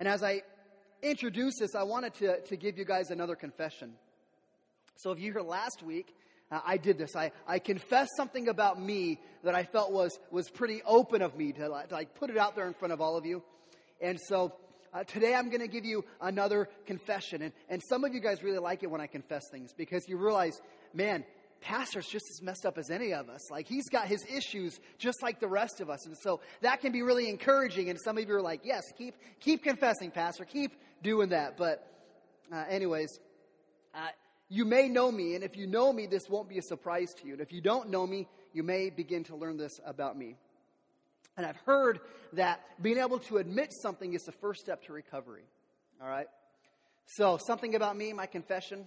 And as I introduce this, I wanted to, to give you guys another confession. So if you heard last week, uh, I did this. I, I confessed something about me that I felt was, was pretty open of me to, to like put it out there in front of all of you. And so uh, today I'm going to give you another confession. And, and some of you guys really like it when I confess things because you realize, man, pastor's just as messed up as any of us. Like he's got his issues just like the rest of us. And so that can be really encouraging. And some of you are like, yes, keep, keep confessing, pastor. Keep doing that. But uh, anyways, uh, you may know me. And if you know me, this won't be a surprise to you. And if you don't know me, you may begin to learn this about me. And I've heard that being able to admit something is the first step to recovery. All right? So, something about me, my confession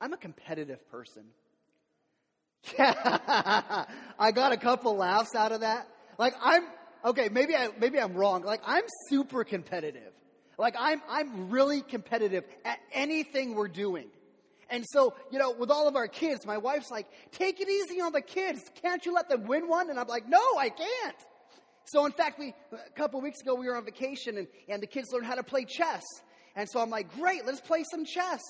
I'm a competitive person. I got a couple laughs out of that. Like I'm okay, maybe I maybe I'm wrong. Like I'm super competitive. Like I'm I'm really competitive at anything we're doing. And so, you know, with all of our kids, my wife's like, "Take it easy on the kids. Can't you let them win one?" And I'm like, "No, I can't." So, in fact, we a couple weeks ago we were on vacation and, and the kids learned how to play chess. And so I'm like, "Great, let's play some chess."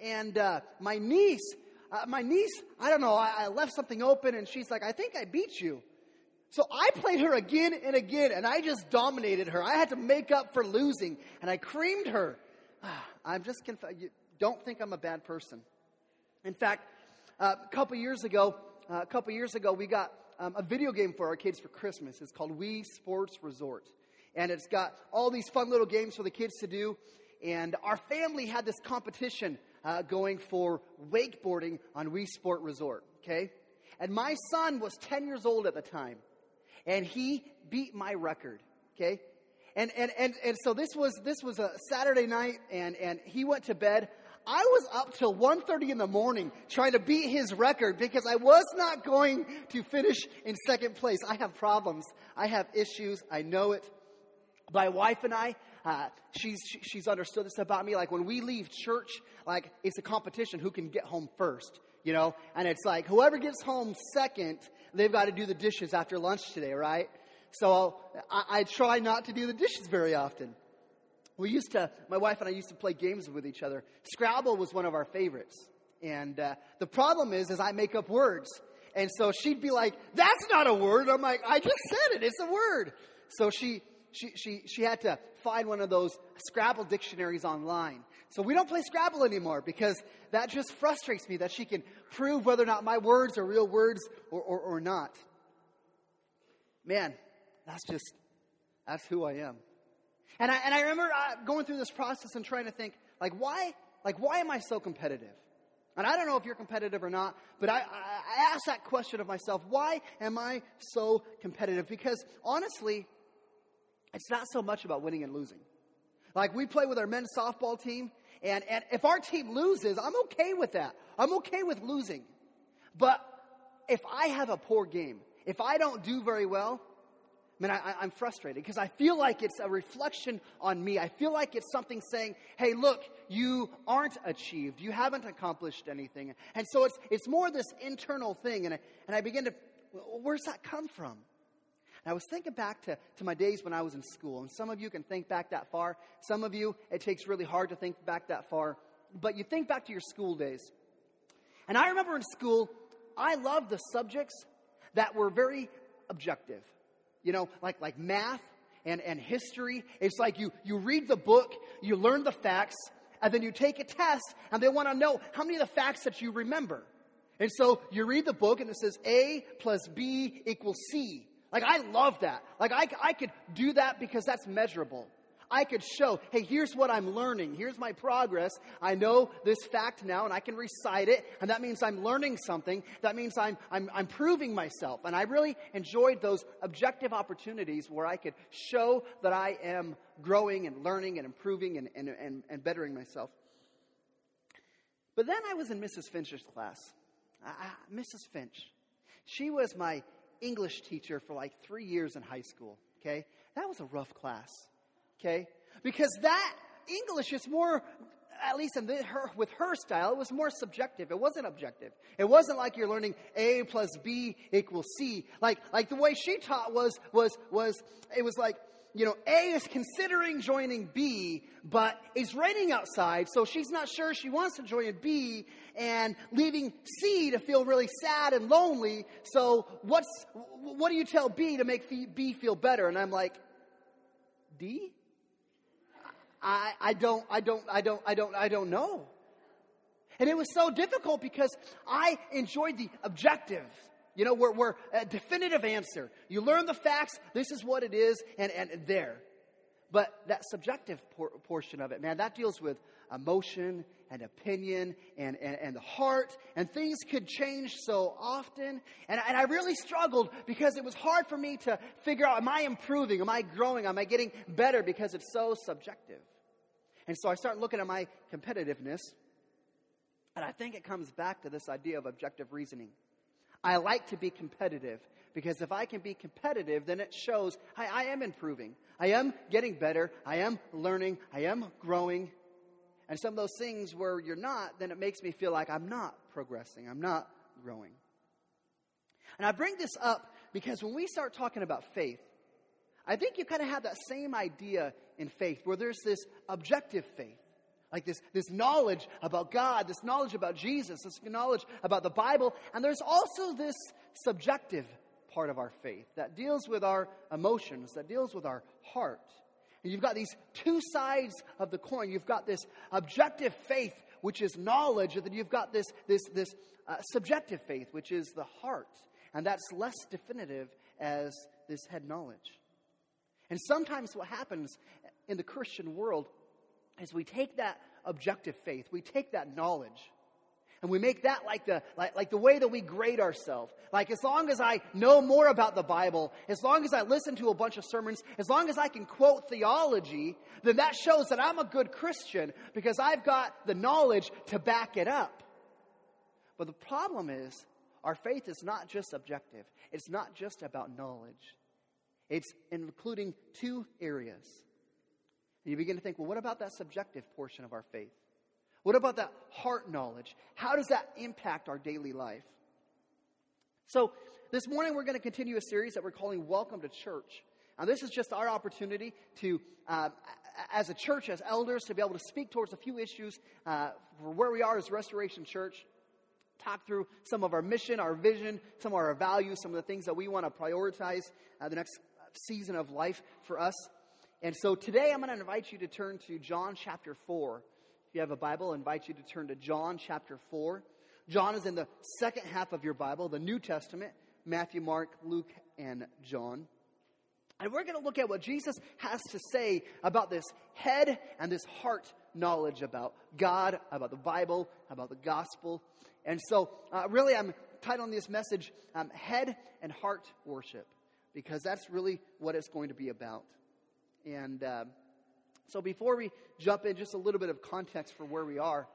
And uh, my niece uh, my niece, I don't know, I, I left something open and she's like, I think I beat you. So I played her again and again and I just dominated her. I had to make up for losing and I creamed her. I'm just conf- you don't think I'm a bad person. In fact, uh, a couple years ago, uh, a couple years ago, we got um, a video game for our kids for Christmas. It's called Wii Sports Resort, and it's got all these fun little games for the kids to do. And our family had this competition uh, going for wakeboarding on Wii Sport Resort, okay? And my son was 10 years old at the time, and he beat my record, okay? And, and, and, and so this was, this was a Saturday night, and, and he went to bed. I was up till 1.30 in the morning trying to beat his record because I was not going to finish in second place. I have problems. I have issues. I know it. My wife and I, uh, she's, she's understood this about me. Like when we leave church, like it's a competition who can get home first, you know? And it's like whoever gets home second, they've got to do the dishes after lunch today, right? So I, I try not to do the dishes very often. We used to, my wife and I used to play games with each other. Scrabble was one of our favorites. And uh, the problem is, is I make up words. And so she'd be like, that's not a word. I'm like, I just said it. It's a word. So she, she, she, she had to find one of those Scrabble dictionaries online. So we don't play Scrabble anymore because that just frustrates me that she can prove whether or not my words are real words or, or, or not. Man, that's just, that's who I am. And I, and I remember uh, going through this process and trying to think, like, why, like, why am I so competitive? And I don't know if you're competitive or not, but I, I asked that question of myself, why am I so competitive? Because honestly, it's not so much about winning and losing. Like we play with our men's softball team, and, and if our team loses, I'm okay with that. I'm okay with losing. But if I have a poor game, if I don't do very well, I I, am frustrated because I feel like it's a reflection on me. I feel like it's something saying, hey, look, you aren't achieved. You haven't accomplished anything. And so it's, it's more this internal thing. And I, and I begin to, where's that come from? And I was thinking back to, to my days when I was in school. And some of you can think back that far. Some of you, it takes really hard to think back that far. But you think back to your school days. And I remember in school, I loved the subjects that were very objective. You know, like, like math and, and history. It's like you, you read the book, you learn the facts, and then you take a test, and they want to know how many of the facts that you remember. And so you read the book, and it says A plus B equals C. Like, I love that. Like, I, I could do that because that's measurable. I could show, hey, here's what I'm learning. Here's my progress. I know this fact now and I can recite it. And that means I'm learning something. That means I'm, I'm, I'm proving myself. And I really enjoyed those objective opportunities where I could show that I am growing and learning and improving and, and, and, and bettering myself. But then I was in Mrs. Finch's class. Uh, Mrs. Finch. She was my English teacher for like three years in high school, okay? That was a rough class, okay? Because that English is more, at least in the, her, with her style, it was more subjective. It wasn't objective. It wasn't like you're learning A plus B equals C. Like, like the way she taught was, was, was, it was like, you know, A is considering joining B, but it's raining outside, so she's not sure she wants to join B, and leaving C to feel really sad and lonely. So what's what do you tell B to make B feel better? And I'm like, D? I, I don't, I don't, I don't, I don't, I don't know. And it was so difficult because I enjoyed the objective. You know, we're, we're a definitive answer. You learn the facts, this is what it is, and, and there. But that subjective por- portion of it, man, that deals with emotion and opinion and, and, and the heart, and things could change so often. And, and I really struggled because it was hard for me to figure out am I improving? Am I growing? Am I getting better? Because it's so subjective. And so I start looking at my competitiveness, and I think it comes back to this idea of objective reasoning. I like to be competitive because if I can be competitive, then it shows I, I am improving. I am getting better. I am learning. I am growing. And some of those things where you're not, then it makes me feel like I'm not progressing. I'm not growing. And I bring this up because when we start talking about faith, I think you kind of have that same idea in faith where there's this objective faith. Like this, this knowledge about God, this knowledge about Jesus, this knowledge about the Bible. And there's also this subjective part of our faith that deals with our emotions, that deals with our heart. And you've got these two sides of the coin. You've got this objective faith, which is knowledge, and then you've got this, this, this uh, subjective faith, which is the heart. And that's less definitive as this head knowledge. And sometimes what happens in the Christian world is we take that objective faith, we take that knowledge, and we make that like the, like, like the way that we grade ourselves. Like, as long as I know more about the Bible, as long as I listen to a bunch of sermons, as long as I can quote theology, then that shows that I'm a good Christian because I've got the knowledge to back it up. But the problem is, our faith is not just objective, it's not just about knowledge, it's including two areas. And you begin to think, well, what about that subjective portion of our faith? What about that heart knowledge? How does that impact our daily life? So, this morning we're going to continue a series that we're calling Welcome to Church. Now, this is just our opportunity to, uh, as a church, as elders, to be able to speak towards a few issues uh, for where we are as Restoration Church, talk through some of our mission, our vision, some of our values, some of the things that we want to prioritize uh, the next season of life for us. And so today I'm going to invite you to turn to John chapter 4. If you have a Bible, I invite you to turn to John chapter 4. John is in the second half of your Bible, the New Testament Matthew, Mark, Luke, and John. And we're going to look at what Jesus has to say about this head and this heart knowledge about God, about the Bible, about the gospel. And so, uh, really, I'm titling this message um, Head and Heart Worship because that's really what it's going to be about. And. Uh, so before we jump in, just a little bit of context for where we are.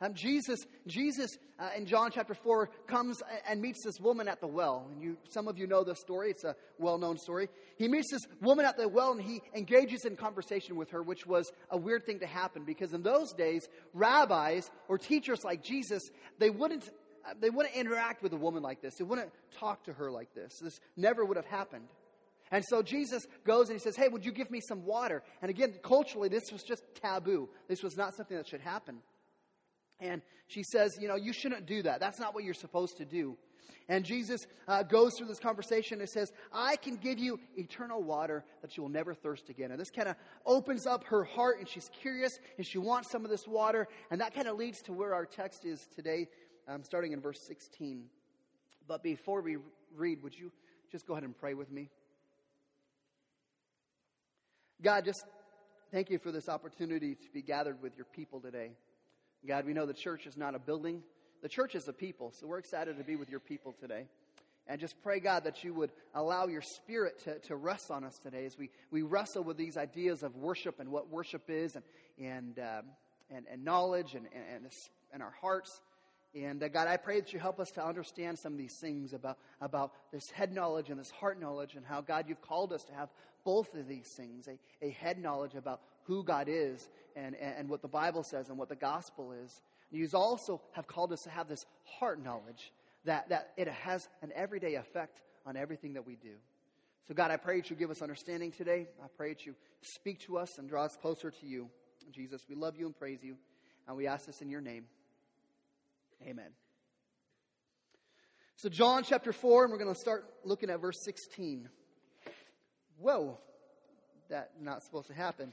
Um, Jesus, Jesus uh, in John chapter 4 comes and meets this woman at the well. And you, some of you know this story. It's a well-known story. He meets this woman at the well and he engages in conversation with her, which was a weird thing to happen because in those days, rabbis or teachers like Jesus, they wouldn't, uh, they wouldn't interact with a woman like this. They wouldn't talk to her like this. This never would have happened. And so Jesus goes and he says, Hey, would you give me some water? And again, culturally, this was just taboo. This was not something that should happen. And she says, You know, you shouldn't do that. That's not what you're supposed to do. And Jesus uh, goes through this conversation and says, I can give you eternal water that you will never thirst again. And this kind of opens up her heart and she's curious and she wants some of this water. And that kind of leads to where our text is today, um, starting in verse 16. But before we read, would you just go ahead and pray with me? God, just thank you for this opportunity to be gathered with your people today. God, we know the church is not a building, the church is a people. So we're excited to be with your people today. And just pray, God, that you would allow your spirit to, to rest on us today as we, we wrestle with these ideas of worship and what worship is and, and, um, and, and knowledge and, and, and our hearts. And uh, God, I pray that you help us to understand some of these things about, about this head knowledge and this heart knowledge and how, God, you've called us to have both of these things a, a head knowledge about who God is and, and, what the Bible says and what the gospel is. You also have called us to have this heart knowledge that, that it has an everyday effect on everything that we do. So, God, I pray that you give us understanding today. I pray that you speak to us and draw us closer to you. Jesus, we love you and praise you, and we ask this in your name. Amen. So, John chapter 4, and we're going to start looking at verse 16. Whoa, that's not supposed to happen.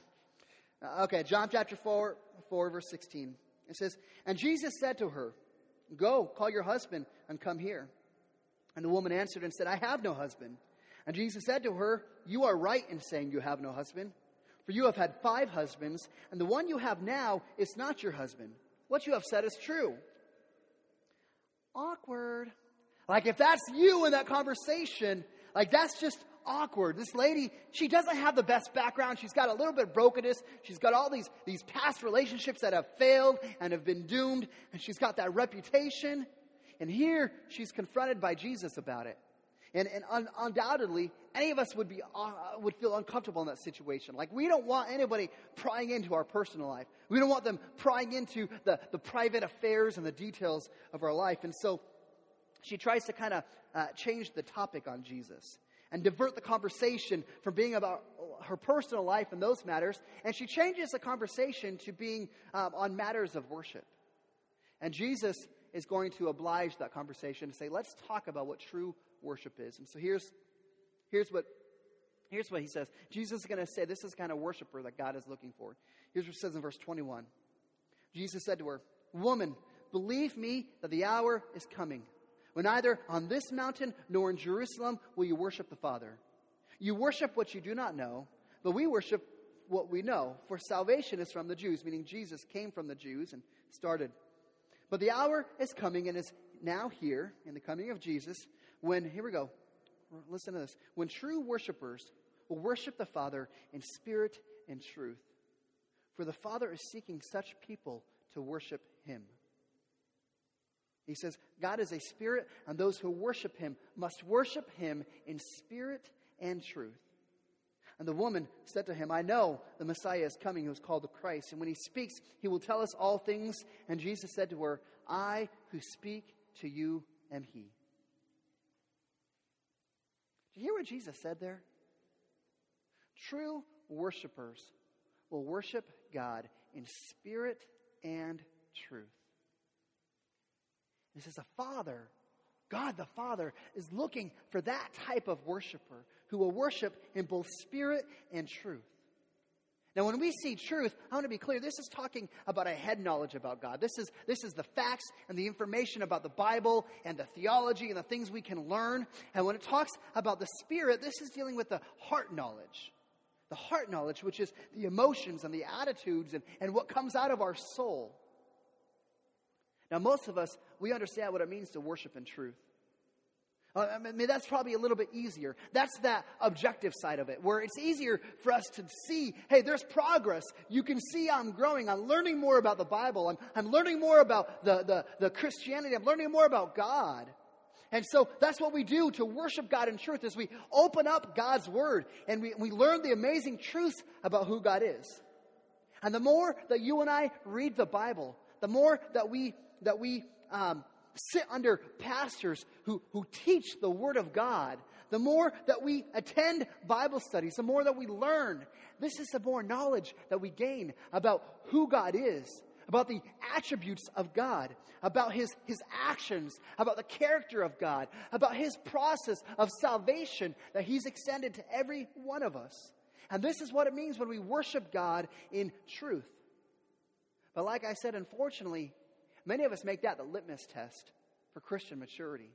Uh, okay, John chapter 4, 4, verse 16. It says, And Jesus said to her, Go, call your husband, and come here. And the woman answered and said, I have no husband. And Jesus said to her, You are right in saying you have no husband, for you have had five husbands, and the one you have now is not your husband. What you have said is true. Awkward. Like if that's you in that conversation, like that's just awkward. This lady, she doesn't have the best background. She's got a little bit of brokenness. She's got all these, these past relationships that have failed and have been doomed, and she's got that reputation. And here she's confronted by Jesus about it. And, and un- undoubtedly, any of us would, be, uh, would feel uncomfortable in that situation. Like, we don't want anybody prying into our personal life. We don't want them prying into the, the private affairs and the details of our life. And so she tries to kind of uh, change the topic on Jesus and divert the conversation from being about her personal life and those matters. And she changes the conversation to being um, on matters of worship. And Jesus is going to oblige that conversation and say, let's talk about what true worship is. And so here's, here's, what, here's what he says. Jesus is going to say, this is kind of worshiper that God is looking for. Here's what it says in verse 21. Jesus said to her, Woman, believe me that the hour is coming when neither on this mountain nor in Jerusalem will you worship the Father. You worship what you do not know, but we worship what we know, for salvation is from the Jews, meaning Jesus came from the Jews and started. But the hour is coming and is now here in the coming of Jesus when, here we go, listen to this, when true worshipers will worship the Father in spirit and truth. For the Father is seeking such people to worship him. He says, God is a spirit, and those who worship him must worship him in spirit and truth. And the woman said to him, I know the Messiah is coming, who is called the Christ. And when he speaks, he will tell us all things. And Jesus said to her, I who speak to you am he. Do you hear what Jesus said there? True worshipers will worship God in spirit and truth. This is a father. God the Father is looking for that type of worshiper who will worship in both spirit and truth. Now, when we see truth, I want to be clear. This is talking about a head knowledge about God. This is, this is the facts and the information about the Bible and the theology and the things we can learn. And when it talks about the Spirit, this is dealing with the heart knowledge. The heart knowledge, which is the emotions and the attitudes and, and what comes out of our soul. Now, most of us, we understand what it means to worship in truth. Uh, I mean, that's probably a little bit easier. That's that objective side of it, where it's easier for us to see, hey, there's progress. You can see I'm growing. I'm learning more about the Bible. I'm, I'm learning more about the, the, the Christianity. I'm learning more about God. And so that's what we do to worship God in truth is we open up God's word and we, we learn the amazing truths about who God is. And the more that you and I read the Bible, the more that we that we um, sit under pastors who, who teach the Word of God, the more that we attend Bible studies, the more that we learn, this is the more knowledge that we gain about who God is, about the attributes of God, about his, his actions, about the character of God, about his process of salvation that he's extended to every one of us. And this is what it means when we worship God in truth. But like I said, unfortunately, Many of us make that the litmus test for Christian maturity.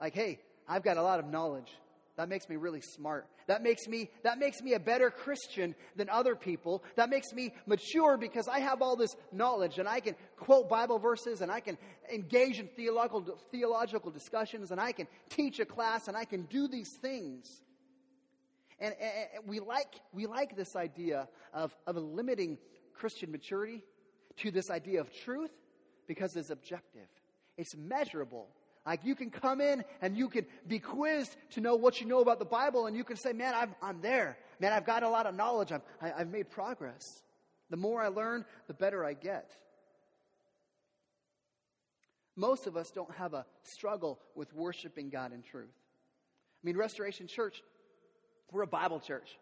Like, hey, I've got a lot of knowledge. That makes me really smart. That makes me that makes me a better Christian than other people. That makes me mature because I have all this knowledge and I can quote Bible verses and I can engage in theological theological discussions and I can teach a class and I can do these things. And, and we like we like this idea of, of limiting Christian maturity to this idea of truth because it's objective, it's measurable. Like you can come in and you can be quizzed to know what you know about the Bible, and you can say, Man, I'm, I'm there. Man, I've got a lot of knowledge. I've, I, have i have made progress. The more I learn, the better I get. Most of us don't have a struggle with worshiping God in truth. I mean, Restoration Church, We're a Bible church.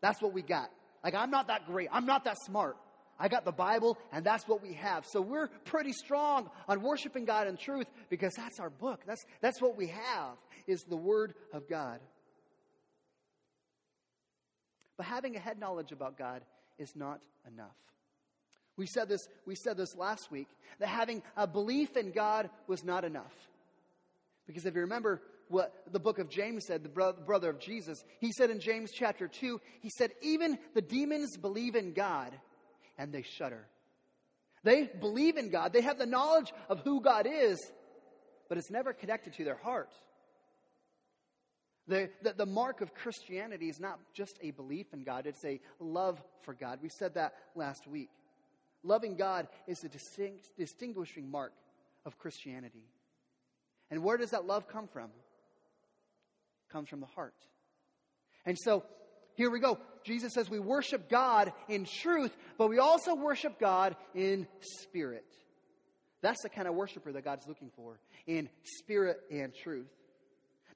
That's what we got. Like, I'm not that great. I'm not that smart. I got the Bible, and that's what we have. So we're pretty strong on worshiping God in truth because that's our book. That's, that's what we have, is the Word of God. But having a head knowledge about God is not enough. We said this, we said this last week, that having a belief in God was not enough. Because if you remember what the book of James said, the brother of Jesus, he said in James chapter 2, he said, Even the demons believe in God and they shudder. They believe in God, they have the knowledge of who God is, but it's never connected to their heart. The, the, the, mark of Christianity is not just a belief in God, it's a love for God. We said that last week. Loving God is a distinct, distinguishing mark of Christianity. And where does that love come from? It comes from the heart. And so here we go. Jesus says we worship God in truth, but we also worship God in spirit. That's the kind of worshiper that God's looking for in spirit and truth.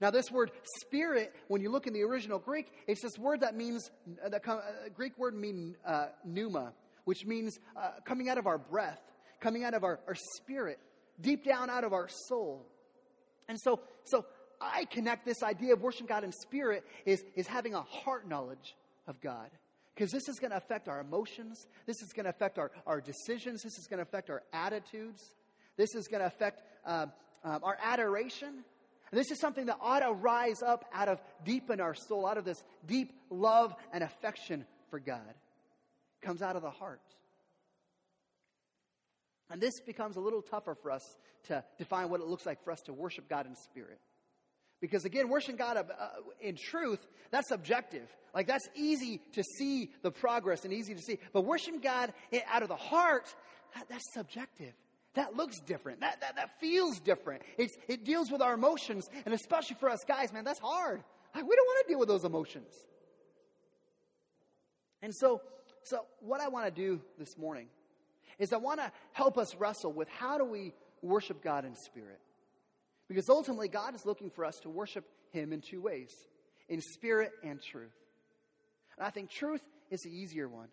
Now, this word spirit, when you look in the original Greek, it's this word that means, the uh, Greek word means uh, pneuma, which means uh, coming out of our breath, coming out of our, our spirit, deep down out of our soul. And so, so I connect this idea of worshiping God in spirit is, is having a heart knowledge of God. Because this is going to affect our emotions. This is going to affect our, our decisions. This is going to affect our attitudes. This is going to affect uh, um, our adoration. And this is something that ought to rise up out of deep in our soul, out of this deep love and affection for God. It comes out of the heart. And this becomes a little tougher for us to define what it looks like for us to worship God in spirit. Because again, worshiping God uh, in truth, that's objective. Like that's easy to see the progress and easy to see. But worshiping God out of the heart, that, that's subjective. That looks different. That, that, that feels different. It's, it deals with our emotions. And especially for us guys, man, that's hard. Like, we don't want to deal with those emotions. And so, so what I want to do this morning is I want to help us wrestle with how do we worship God in spirit. Because ultimately, God is looking for us to worship Him in two ways in spirit and truth. And I think truth is the easier one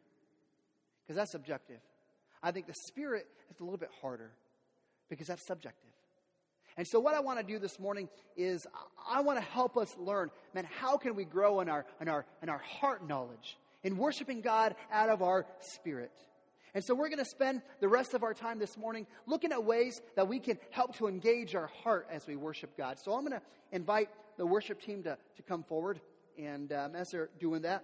because that's subjective. I think the spirit is a little bit harder because that's subjective. And so, what I want to do this morning is I want to help us learn, man, how can we grow in our, in our, in our heart knowledge, in worshiping God out of our spirit? And so we're going to spend the rest of our time this morning looking at ways that we can help to engage our heart as we worship God. So I'm going to invite the worship team to, to come forward. And um, as they're doing that,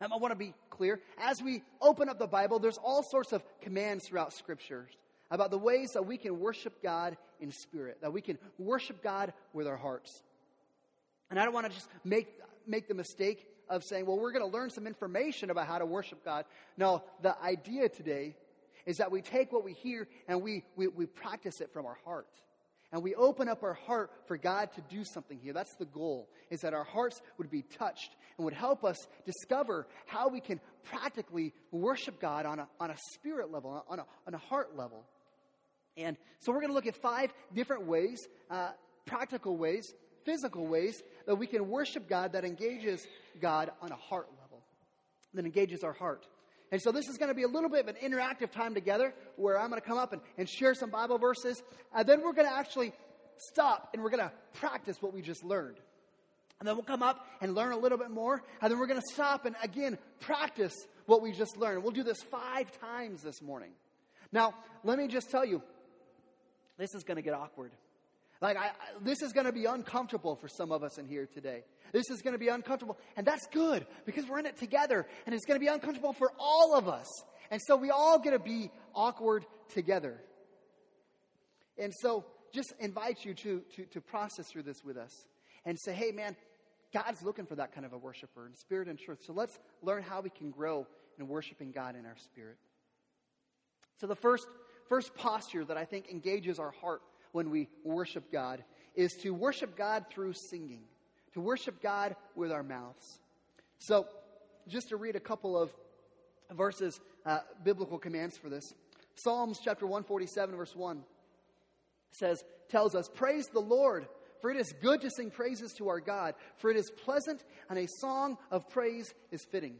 um, I want to be clear. As we open up the Bible, there's all sorts of commands throughout scriptures about the ways that we can worship God in spirit, that we can worship God with our hearts. And I don't want to just make, make the mistake of saying, well, we're going to learn some information about how to worship God. No, the idea today is that we take what we hear and we, we, we practice it from our heart. And we open up our heart for God to do something here. That's the goal, is that our hearts would be touched and would help us discover how we can practically worship God on a, on a spirit level, on a, on a heart level. And so we're going to look at five different ways, uh, practical ways, physical ways that we can worship God that engages God on a heart level, that engages our heart. And so this is going to be a little bit of an interactive time together where I'm going to come up and, and share some Bible verses. And then we're going to actually stop and we're going to practice what we just learned. And then we'll come up and learn a little bit more. And then we're going to stop and again practice what we just learned. We'll do this five times this morning. Now, let me just tell you, this is going to get awkward. Like, I, this is going to be uncomfortable for some of us in here today. This is going to be uncomfortable. And that's good because we're in it together. And it's going to be uncomfortable for all of us. And so we all get to be awkward together. And so just invite you to, to, to process through this with us and say, hey, man, God's looking for that kind of a worshiper in spirit and truth. So let's learn how we can grow in worshiping God in our spirit. So the first, first posture that I think engages our heart when we worship God is to worship God through singing, to worship God with our mouths. So, just to read a couple of verses, uh, biblical commands for this. Psalms chapter 147, verse 1 says, tells us, Praise the Lord, For it is good to sing praises to our God, for it is pleasant, and a song of praise is fitting.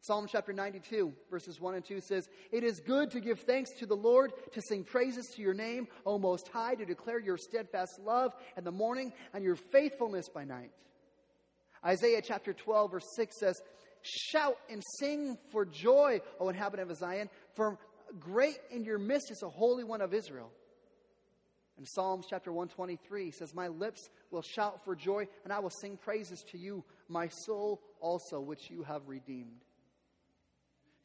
Psalm chapter 92, verses 1 and 2 says, It is good to give thanks to the Lord, to sing praises to your name, O Most High, to declare your steadfast love in the morning and your faithfulness by night. Isaiah chapter 12, verse 6 says, Shout and sing for joy, O inhabitant of Zion, for great in your midst is the Holy One of Israel. And Psalms chapter 123 says, My lips will shout for joy, and I will sing praises to you, my soul also, which you have redeemed.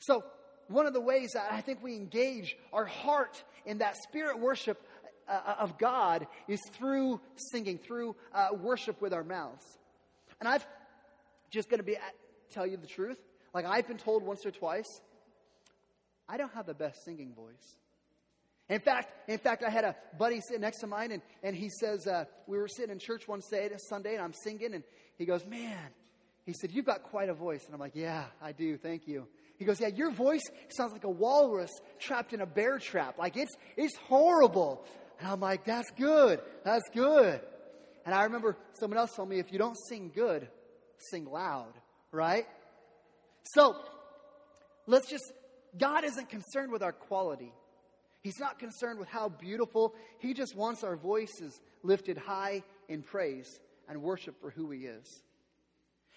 So, one of the ways that I think we engage our heart in that spirit worship uh, of God is through singing, through uh, worship with our mouths. And I've just going to be uh, tell you the truth. Like I've been told once or twice, I don't have the best singing voice. In fact, in fact, I had a buddy sitting next to mine, and, and he says, uh, we were sitting in church one day, Sunday, and I'm singing, and he goes, man, he said, you've got quite a voice. And I'm like, yeah, I do, thank you. He goes, Yeah, your voice sounds like a walrus trapped in a bear trap. Like it's it's horrible. And I'm like, That's good. That's good. And I remember someone else told me if you don't sing good, sing loud, right? So let's just God isn't concerned with our quality. He's not concerned with how beautiful. He just wants our voices lifted high in praise and worship for who He is.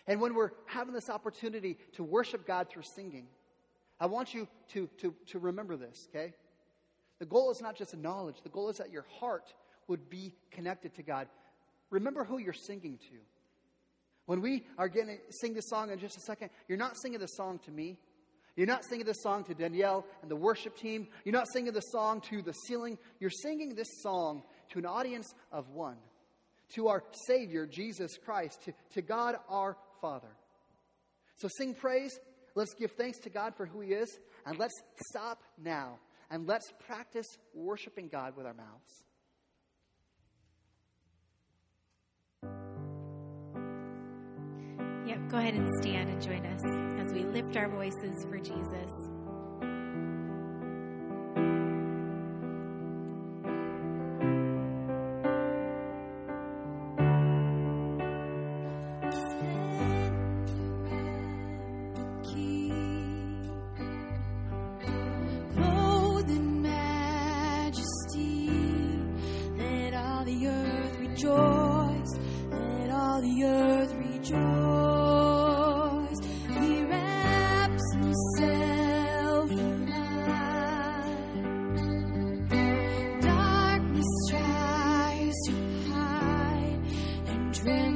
And when we're having this opportunity to worship God through singing, I want you to, to, to remember this, okay? The goal is not just knowledge, the goal is that your heart would be connected to God. Remember who you're singing to. When we are going to sing this song in just a second, you're not singing the song to me. You're not singing this song to Danielle and the worship team. You're not singing the song to the ceiling. You're singing this song to an audience of one, to our Savior, Jesus Christ, to, to God our Father. So sing praise. Let's give thanks to God for who He is. And let's stop now and let's practice worshiping God with our mouths. Yep, go ahead and stand and join us as we lift our voices for Jesus.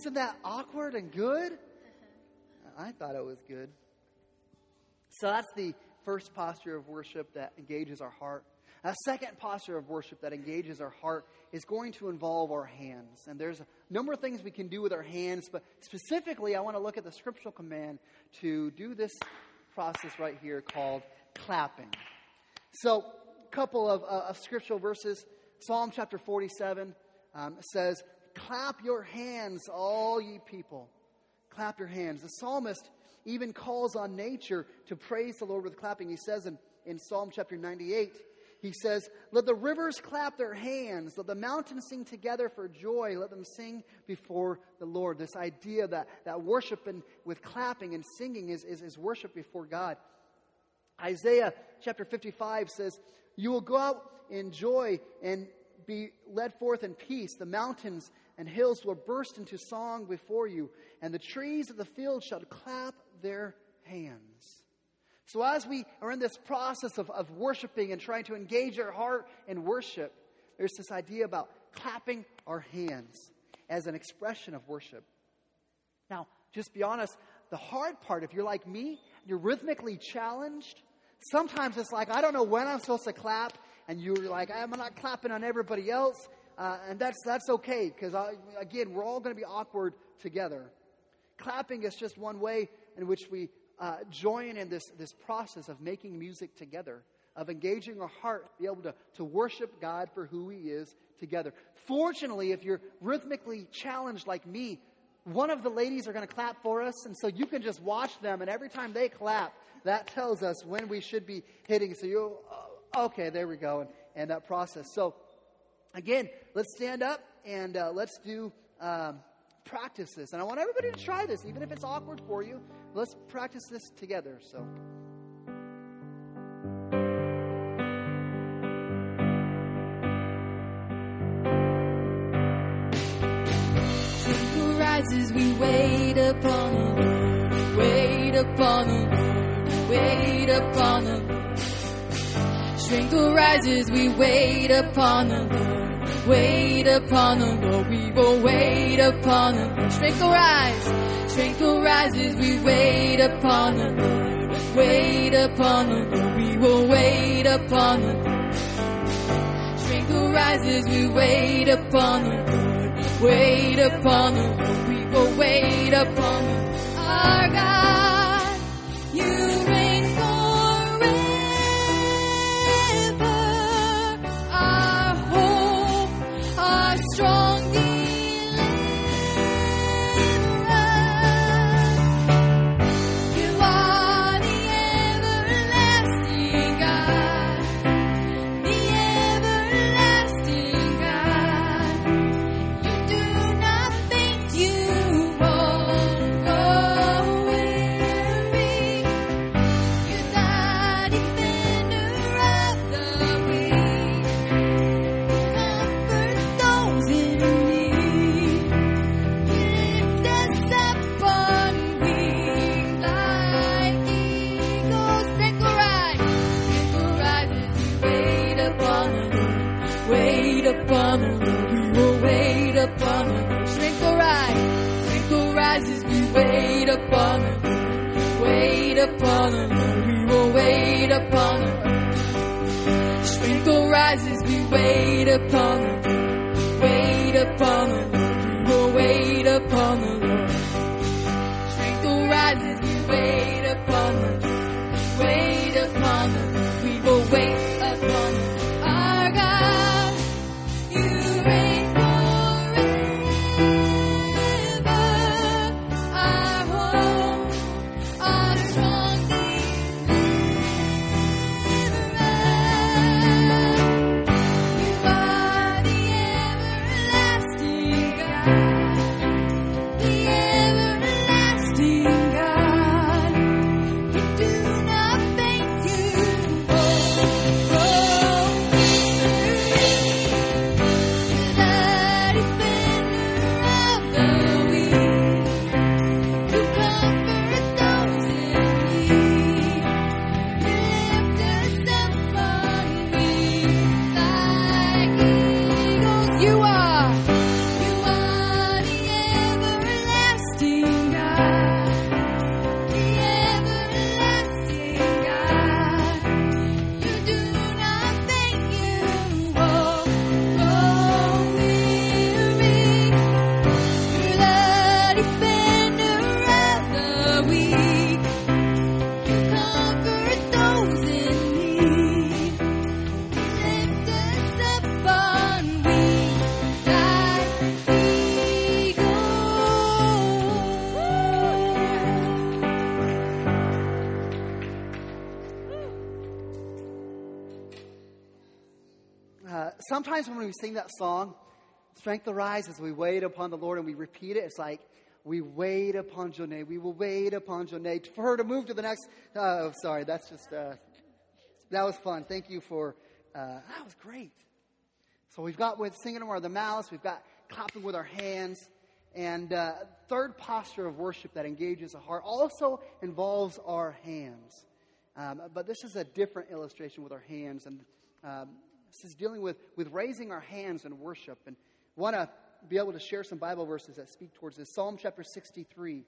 Wasn't that awkward and good? I thought it was good. So that's the first posture of worship that engages our heart. A second posture of worship that engages our heart is going to involve our hands. And there's a number of things we can do with our hands, but specifically, I want to look at the scriptural command to do this process right here called clapping. So, a couple of, uh, of scriptural verses. Psalm chapter 47 um, says, Clap your hands, all ye people. Clap your hands. The psalmist even calls on nature to praise the Lord with clapping. He says in, in Psalm chapter 98, he says, Let the rivers clap their hands, let the mountains sing together for joy, let them sing before the Lord. This idea that, that worship and with clapping and singing is, is, is worship before God. Isaiah chapter 55 says, You will go out in joy and be led forth in peace. The mountains and hills will burst into song before you, and the trees of the field shall clap their hands. So, as we are in this process of, of worshiping and trying to engage our heart in worship, there's this idea about clapping our hands as an expression of worship. Now, just be honest, the hard part, if you're like me, you're rhythmically challenged. Sometimes it's like, I don't know when I'm supposed to clap, and you're like, I'm not clapping on everybody else. Uh, and that's, that's okay, because again, we're all going to be awkward together. Clapping is just one way in which we uh, join in this, this process of making music together, of engaging our heart, be able to, to worship God for who He is together. Fortunately, if you're rhythmically challenged like me, one of the ladies are going to clap for us, and so you can just watch them, and every time they clap, that tells us when we should be hitting. So you, uh, okay, there we go, and, and that process. So, again, let's stand up and uh, let's do um, practice this. And I want everybody to try this, even if it's awkward for you. Let's practice this together. So. rises, we wait upon the Lord, wait upon the Lord, wait upon the Lord. Strength rises, we wait upon the Lord, wait upon the Lord, we will wait upon the Lord. Strength will rise, strength will rises, we wait upon the Lord, wait upon the Lord, we will wait upon the Lord. Strength will rises, we wait upon the Lord, wait upon the Lord, we will wait upon our rise as we wait upon the Wait upon the sometimes when we sing that song, Strength arises, we wait upon the Lord and we repeat it. It's like, we wait upon Jonah. We will wait upon Jonah. For her to move to the next. Oh, sorry. That's just. Uh, that was fun. Thank you for. Uh, that was great. So we've got with singing with the mouths. We've got clapping with our hands. And uh, third posture of worship that engages the heart also involves our hands. Um, but this is a different illustration with our hands. And um, this is dealing with, with raising our hands in worship. And want to be able to share some Bible verses that speak towards this. Psalm chapter 63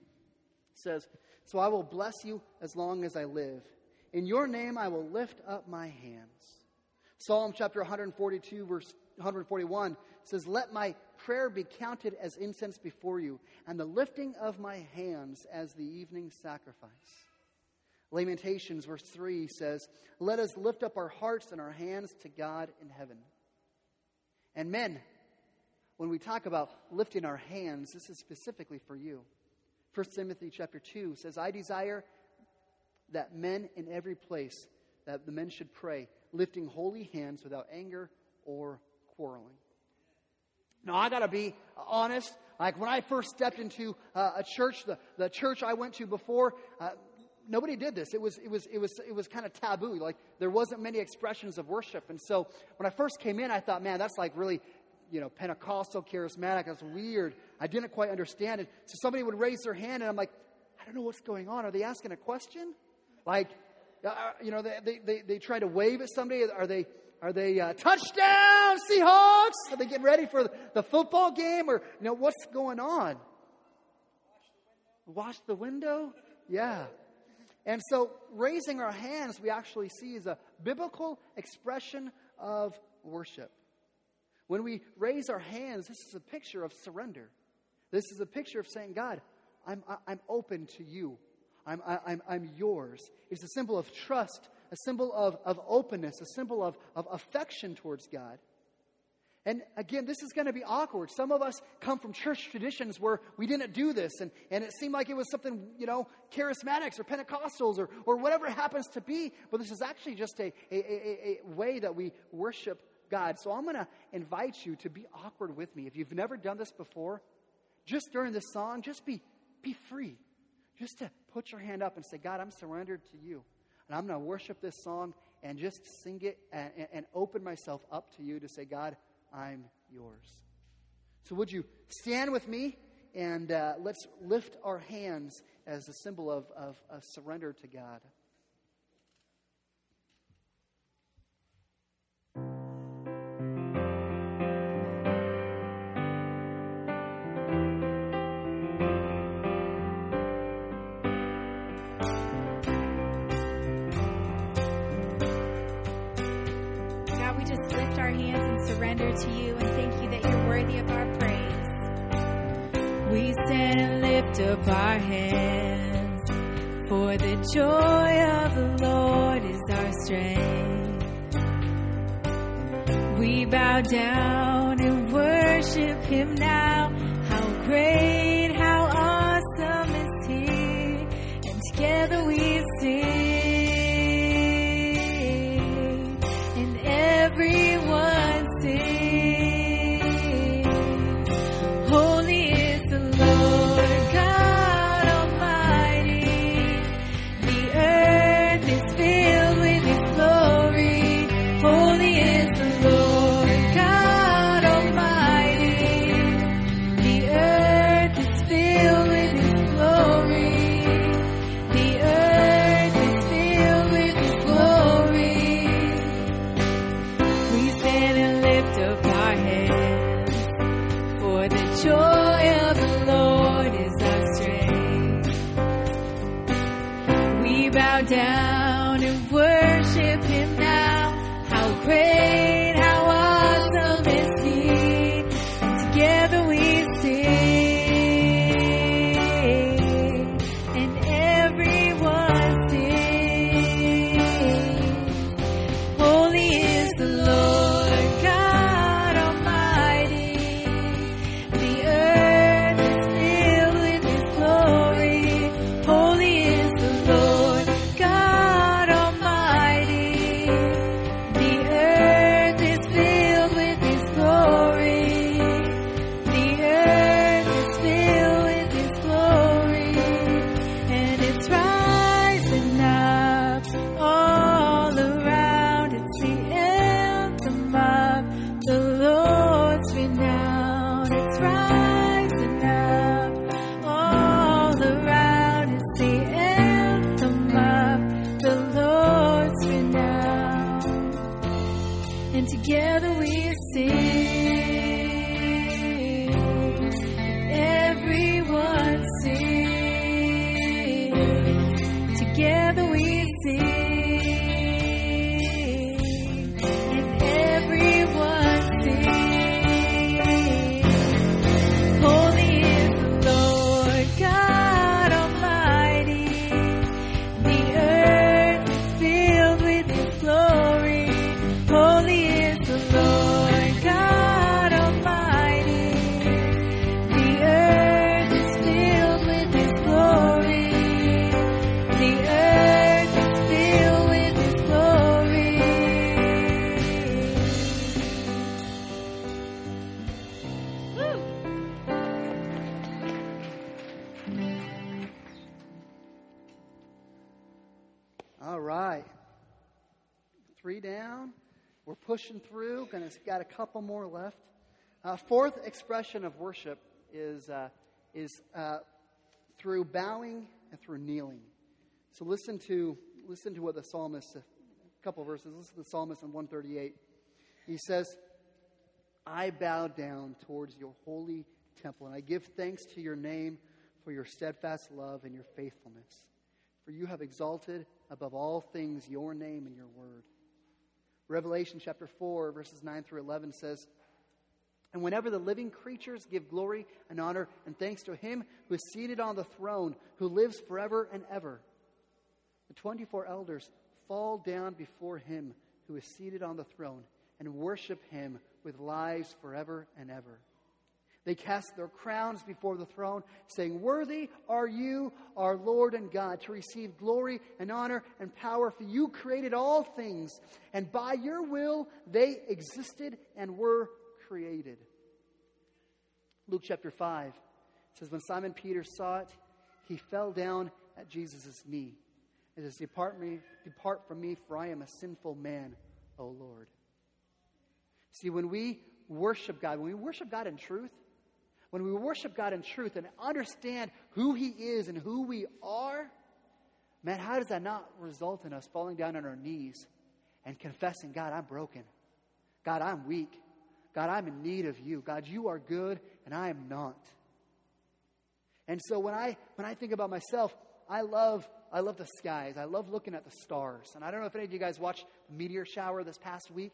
says, So I will bless you as long as I live. In your name I will lift up my hands. Psalm chapter 142, verse 141 says, Let my prayer be counted as incense before you, and the lifting of my hands as the evening sacrifice. Lamentations, verse 3 says, Let us lift up our hearts and our hands to God in heaven. And men, when we talk about lifting our hands, this is specifically for you. 1 Timothy chapter 2 says, I desire that men in every place, that the men should pray, lifting holy hands without anger or quarreling. Now, I got to be honest. Like when I first stepped into uh, a church, the, the church I went to before, uh, nobody did this. It was, it was, it was, it was kind of taboo. Like there wasn't many expressions of worship. And so when I first came in, I thought, man, that's like really you know, Pentecostal, charismatic. That's weird. I didn't quite understand it. So somebody would raise their hand, and I'm like, I don't know what's going on. Are they asking a question? Like, uh, uh you know, they, they, they, they, try to wave at somebody. Are they, are they uh, touchdown Seahawks? Are they getting ready for the football game? Or, you know, what's going on? Wash the window? Yeah. And so raising our hands, we actually see is a biblical expression of worship. When we raise our hands, this is a picture of surrender. This is a picture of saying, God, I'm, I'm open to you. I'm, I'm, I'm yours. It's a symbol of trust, a symbol of, of openness, a symbol of, of affection towards God. And again, this is going to be awkward. Some of us come from church traditions where we didn't do this, and, and it seemed like it was something, you know, charismatics or Pentecostals or, or whatever it happens to be. But this is actually just a, a, a, a way that we worship God. So I'm going to invite you to be awkward with me. If you've never done this before, just during this song, just be, be free. Just to put your hand up and say, God, I'm surrendered to you. And I'm going to worship this song and just sing it and, and open myself up to you to say, God, I'm yours. So would you stand with me and uh, let's lift our hands as a symbol of, of, of surrender to God. To you and thank you that you're worthy of our praise. We stand and lift up our hands, for the joy of the Lord is our strength. We bow down and worship Him now. How great, how awesome is He, and together we together pushing through. Gonna got a couple more left. Uh, fourth expression of worship is uh, is uh, through bowing and through kneeling. So listen to listen to what the psalmist. A couple verses. Listen to the psalmist in 138. He says, "I bow down towards your holy temple, and I give thanks to your name for your steadfast love and your faithfulness." For you have exalted above all things your name and your word. Revelation chapter 4, verses 9 through 11 says, And whenever the living creatures give glory and honor and thanks to him who is seated on the throne, who lives forever and ever, the 24 elders fall down before him who is seated on the throne and worship him with lives forever and ever. They cast their crowns before the throne, saying, Worthy are you, our Lord and God, to receive glory and honor and power, for you created all things, and by your will they existed and were created. Luke chapter 5 says, When Simon Peter saw it, he fell down at Jesus' knee. and says, depart, me, depart from me, for I am a sinful man, O Lord. See, when we worship God, when we worship God in truth, when we worship God in truth and understand who He is and who we are, man, how does that not result in us falling down on our knees and confessing, God, I'm broken. God, I'm weak. God, I'm in need of you. God, you are good and I am not. And so when I when I think about myself, I love I love the skies. I love looking at the stars. And I don't know if any of you guys watched the meteor shower this past week.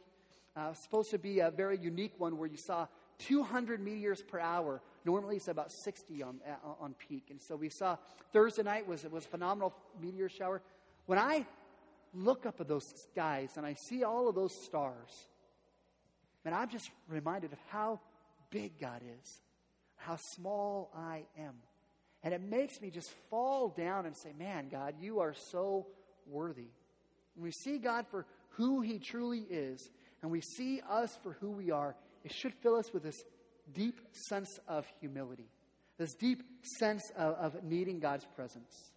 Uh, it's supposed to be a very unique one where you saw 200 meteors per hour. Normally it's about 60 on, uh, on peak. And so we saw Thursday night was, was a phenomenal meteor shower. When I look up at those skies and I see all of those stars, and I'm just reminded of how big God is, how small I am. And it makes me just fall down and say, Man, God, you are so worthy. When we see God for who He truly is, and we see us for who we are, it should fill us with this deep sense of humility, this deep sense of, of needing God's presence.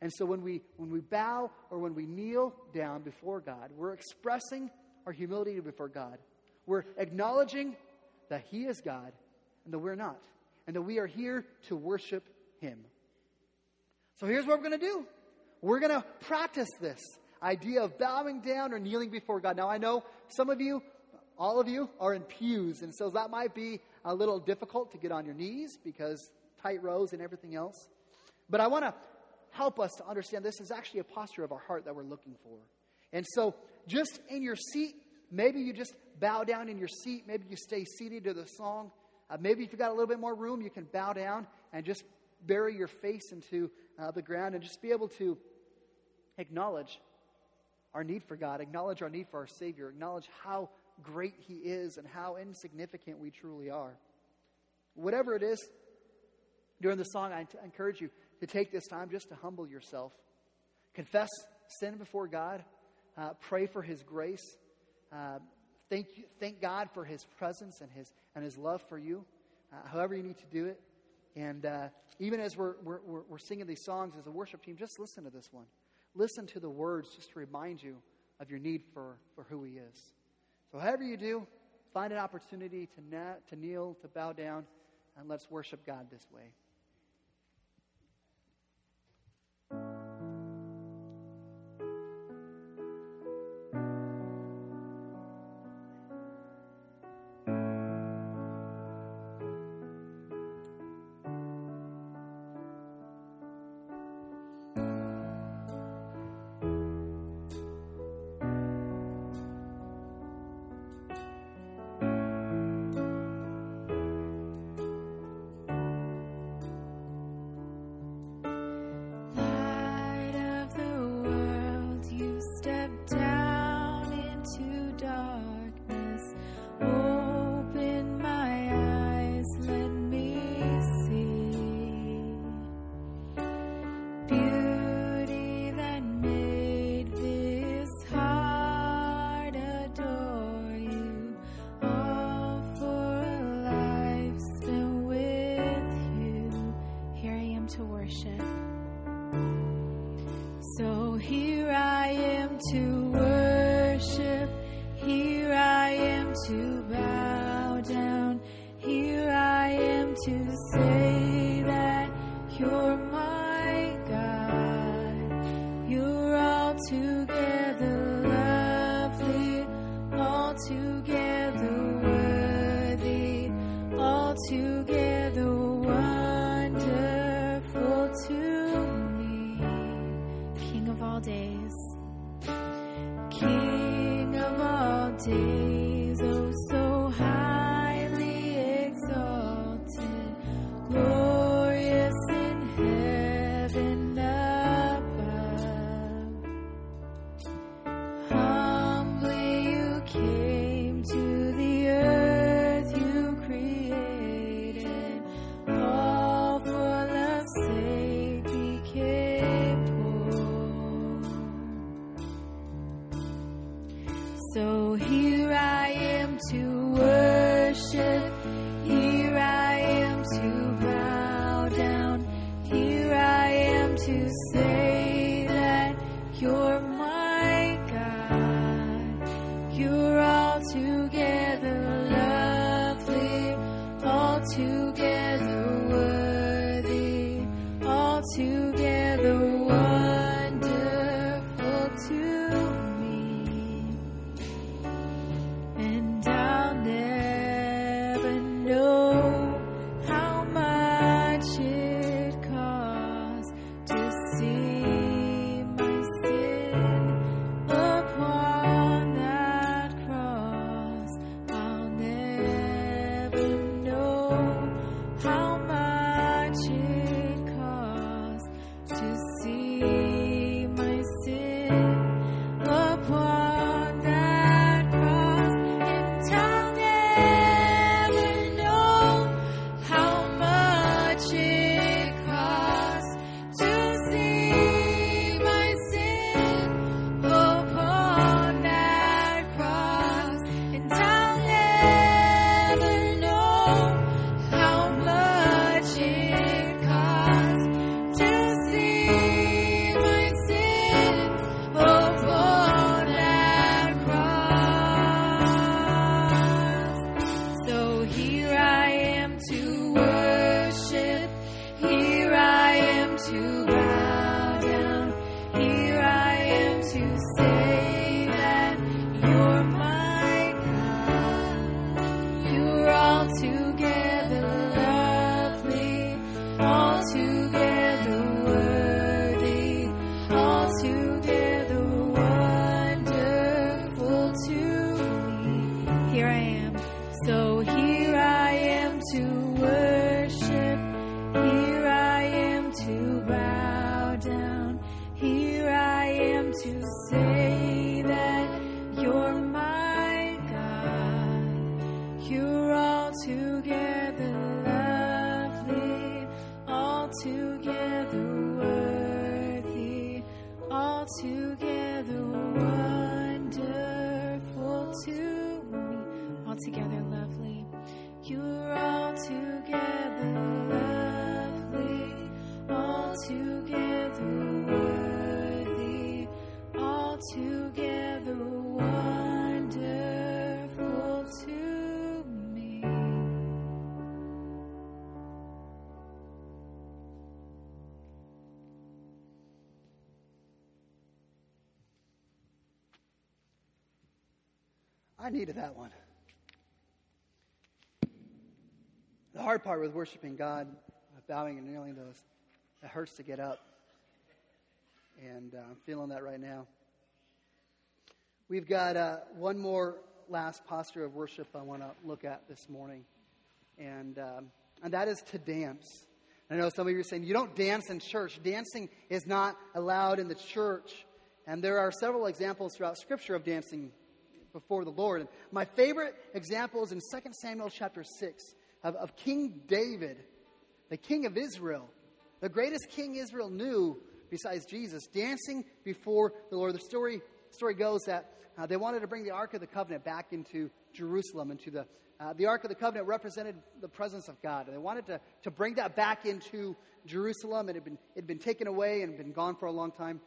And so when we, when we bow or when we kneel down before God, we're expressing our humility before God. We're acknowledging that He is God and that we're not, and that we are here to worship Him. So here's what we're going to do we're going to practice this idea of bowing down or kneeling before God. Now, I know some of you, all of you, are in pews, and so that might be a little difficult to get on your knees because tight rows and everything else. But I want to help us to understand this is actually a posture of our heart that we're looking for. And so, just in your seat, maybe you just bow down in your seat. Maybe you stay seated to the song. Uh, maybe if you've got a little bit more room, you can bow down and just bury your face into uh, the ground and just be able to acknowledge our need for God, acknowledge our need for our Savior, acknowledge how great He is and how insignificant we truly are. Whatever it is, during the song, I encourage you to take this time just to humble yourself, confess sin before God, uh, pray for His grace, uh, thank, you, thank God for His presence and His, and His love for you, uh, however you need to do it. And uh, even as we're, we're, we're singing these songs as a worship team, just listen to this one. Listen to the words just to remind you of your need for, for who He is. However you do, find an opportunity to, na- to kneel, to bow down, and let's worship God this way. Part with worshiping God, bowing and kneeling, those it hurts to get up. And uh, I'm feeling that right now. We've got uh, one more last posture of worship I want to look at this morning, and, um, and that is to dance. I know some of you are saying, you don't dance in church. Dancing is not allowed in the church. And there are several examples throughout Scripture of dancing before the Lord. And my favorite example is in 2 Samuel chapter 6 of, of King David, the king of Israel, the greatest king Israel knew besides Jesus, dancing before the Lord. The story, story goes that uh, they wanted to bring the Ark of the Covenant back into Jerusalem, into the uh, the Ark of the Covenant represented the presence of God. And they wanted to, to bring that back into Jerusalem. It had, been, it had been taken away and been gone for a long time.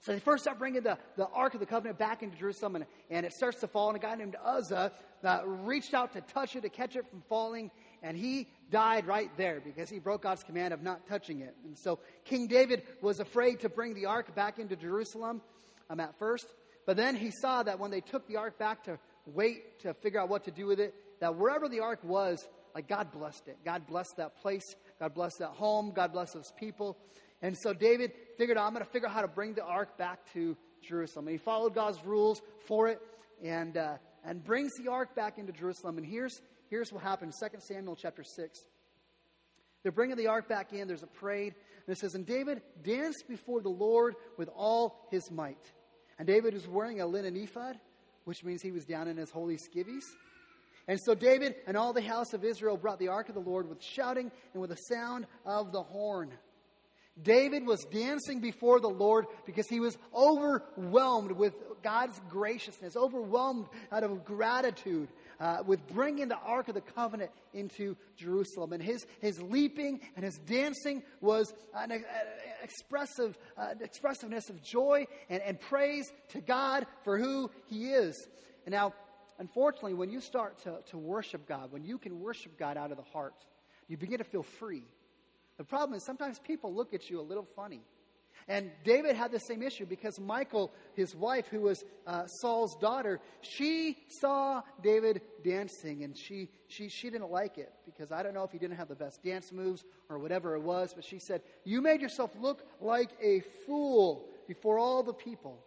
So they first start bringing the, the Ark of the Covenant back into Jerusalem, and, and it starts to fall. And a guy named Uzzah uh, reached out to touch it, to catch it from falling, and he died right there because he broke God's command of not touching it. And so King David was afraid to bring the Ark back into Jerusalem um, at first. But then he saw that when they took the Ark back to wait to figure out what to do with it, that wherever the ark was, like God blessed it. God blessed that place. God blessed that home. God blessed those people. And so David figured out, I'm going to figure out how to bring the ark back to Jerusalem. And he followed God's rules for it and, uh, and brings the ark back into Jerusalem. And here's, here's what happened 2 Samuel chapter 6. They're bringing the ark back in. There's a parade. And it says, And David danced before the Lord with all his might. And David was wearing a linen ephod which means he was down in his holy skivvies. And so David and all the house of Israel brought the ark of the Lord with shouting and with the sound of the horn. David was dancing before the Lord because he was overwhelmed with God's graciousness, overwhelmed out of gratitude uh, with bringing the Ark of the Covenant into Jerusalem. And his, his leaping and his dancing was an, an expressive, uh, expressiveness of joy and, and praise to God for who he is. And now, unfortunately, when you start to, to worship God, when you can worship God out of the heart, you begin to feel free. The problem is sometimes people look at you a little funny. And David had the same issue because Michal, his wife, who was uh, Saul's daughter, she saw David dancing and she, she, she didn't like it because I don't know if he didn't have the best dance moves or whatever it was, but she said, You made yourself look like a fool before all the people.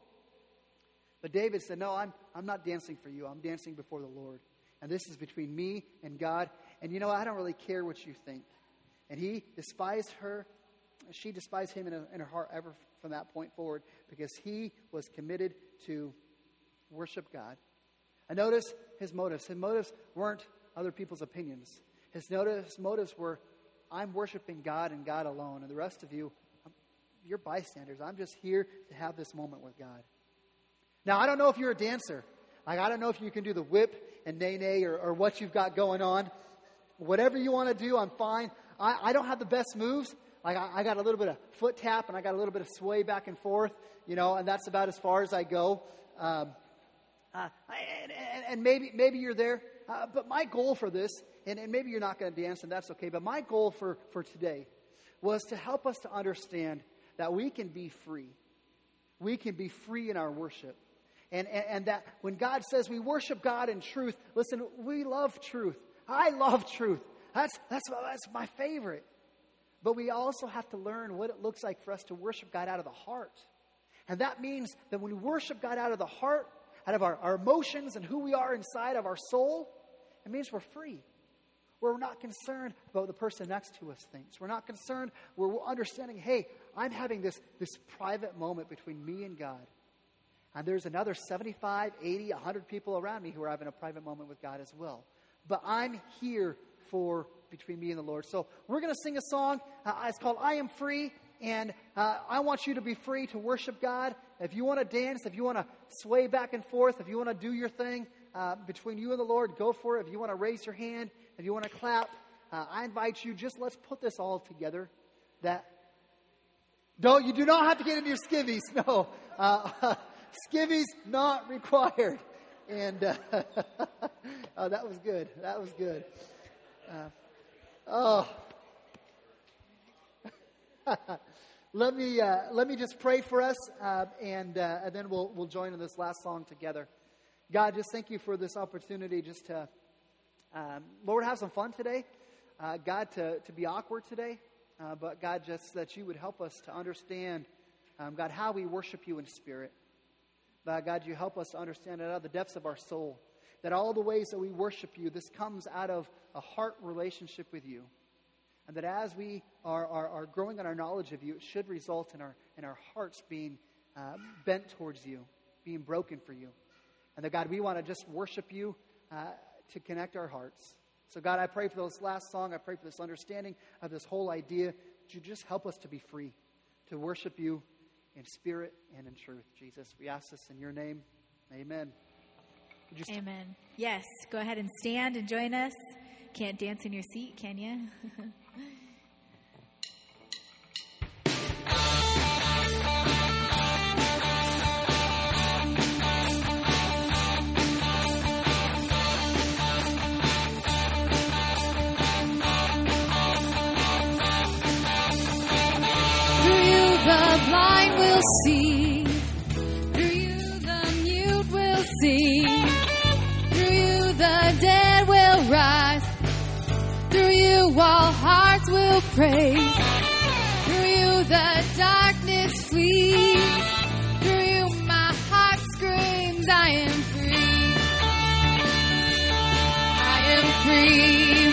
But David said, No, I'm, I'm not dancing for you. I'm dancing before the Lord. And this is between me and God. And you know, I don't really care what you think. And he despised her she despised him in, a, in her heart ever from that point forward because he was committed to worship God. And notice his motives. His motives weren't other people's opinions. His, notice, motives were, I'm worshiping God and God alone. And the rest of you, you're bystanders. I'm just here to have this moment with God. Now, I don't know if you're a dancer. Like, I don't know if you can do the whip and nae nae or, or what you've got going on. Whatever you want to do, I'm fine. I, I don't have the best moves, like I, I got a little bit of foot tap and I got a little bit of sway back and forth, you know, and that's about as far as I go. Um, uh, and, and, and, maybe maybe you're there, uh, but my goal for this, and, and maybe you're not going to dance, and that's okay. But my goal for for today was to help us to understand that we can be free. We can be free in our worship. And, and, and, that when God says we worship God in truth, listen, we love truth. I love truth. That's, that's, that's my favorite. But we also have to learn what it looks like for us to worship God out of the heart. And that means that when we worship God out of the heart, out of our, our emotions and who we are inside of our soul, it means we're free. We're not concerned about the person next to us thinks. We're not concerned. We're understanding, hey, I'm having this, this private moment between me and God. And there's another 75, 80, 100 people around me who are having a private moment with God as well. But I'm here for between me and the Lord. So we're going to sing a song. Uh, it's called I Am Free. And uh, I want you to be free to worship God. If you want to dance, if you want to sway back and forth, if you want to do your thing uh, between you and the Lord, go for it. If you want to raise your hand, if you want to clap, uh, I invite you. Just let's put this all together. That don't you do not have to get into your skivvies. No, uh, skivvies not required. And oh, that was good. That was good. Uh, Oh. let me uh, let me just pray for us, uh, and, uh, and then we'll we'll join in this last song together. God, just thank you for this opportunity just to, um, Lord, have some fun today. Uh, God, to, to be awkward today. Uh, but God, just that you would help us to understand, um, God, how we worship you in spirit. God, you help us to understand it out of the depths of our soul. That all the ways that we worship you, this comes out of a heart relationship with you. And that as we are, are, are growing in our knowledge of you, it should result in our, in our hearts being uh, bent towards you, being broken for you. And that, God, we want to just worship you uh, to connect our hearts. So, God, I pray for this last song. I pray for this understanding of this whole idea. Would you just help us to be free, to worship you in spirit and in truth, Jesus? We ask this in your name. Amen. Amen. Yes, go ahead and stand and join us. Can't dance in your seat, can you? praise. Through you the darkness flees. Through you my heart screams, I am free. I am free.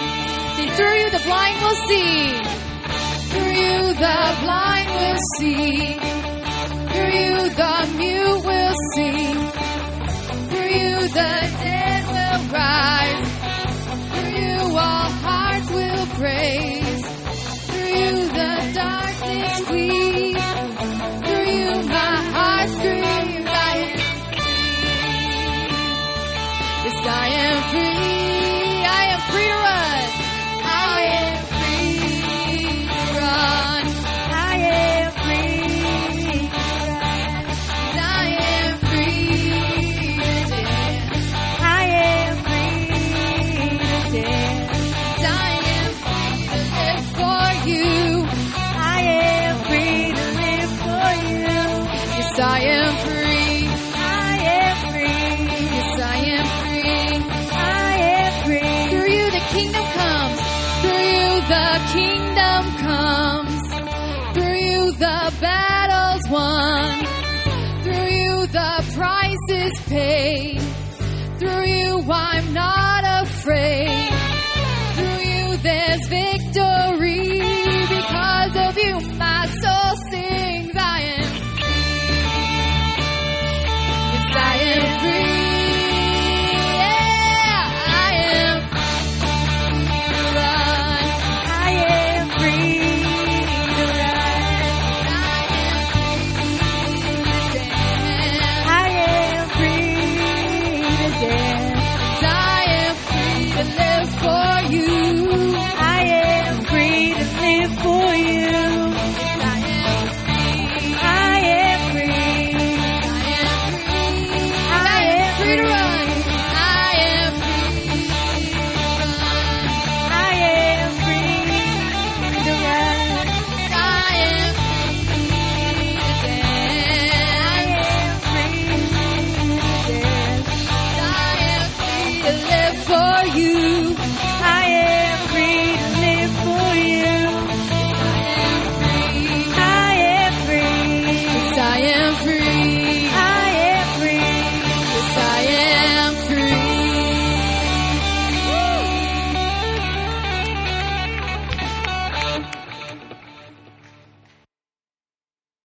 See, through you the blind will see. Through you the blind will see. Through you the mute will sing. Through you the dead will rise. Through you all hearts will praise. Darkness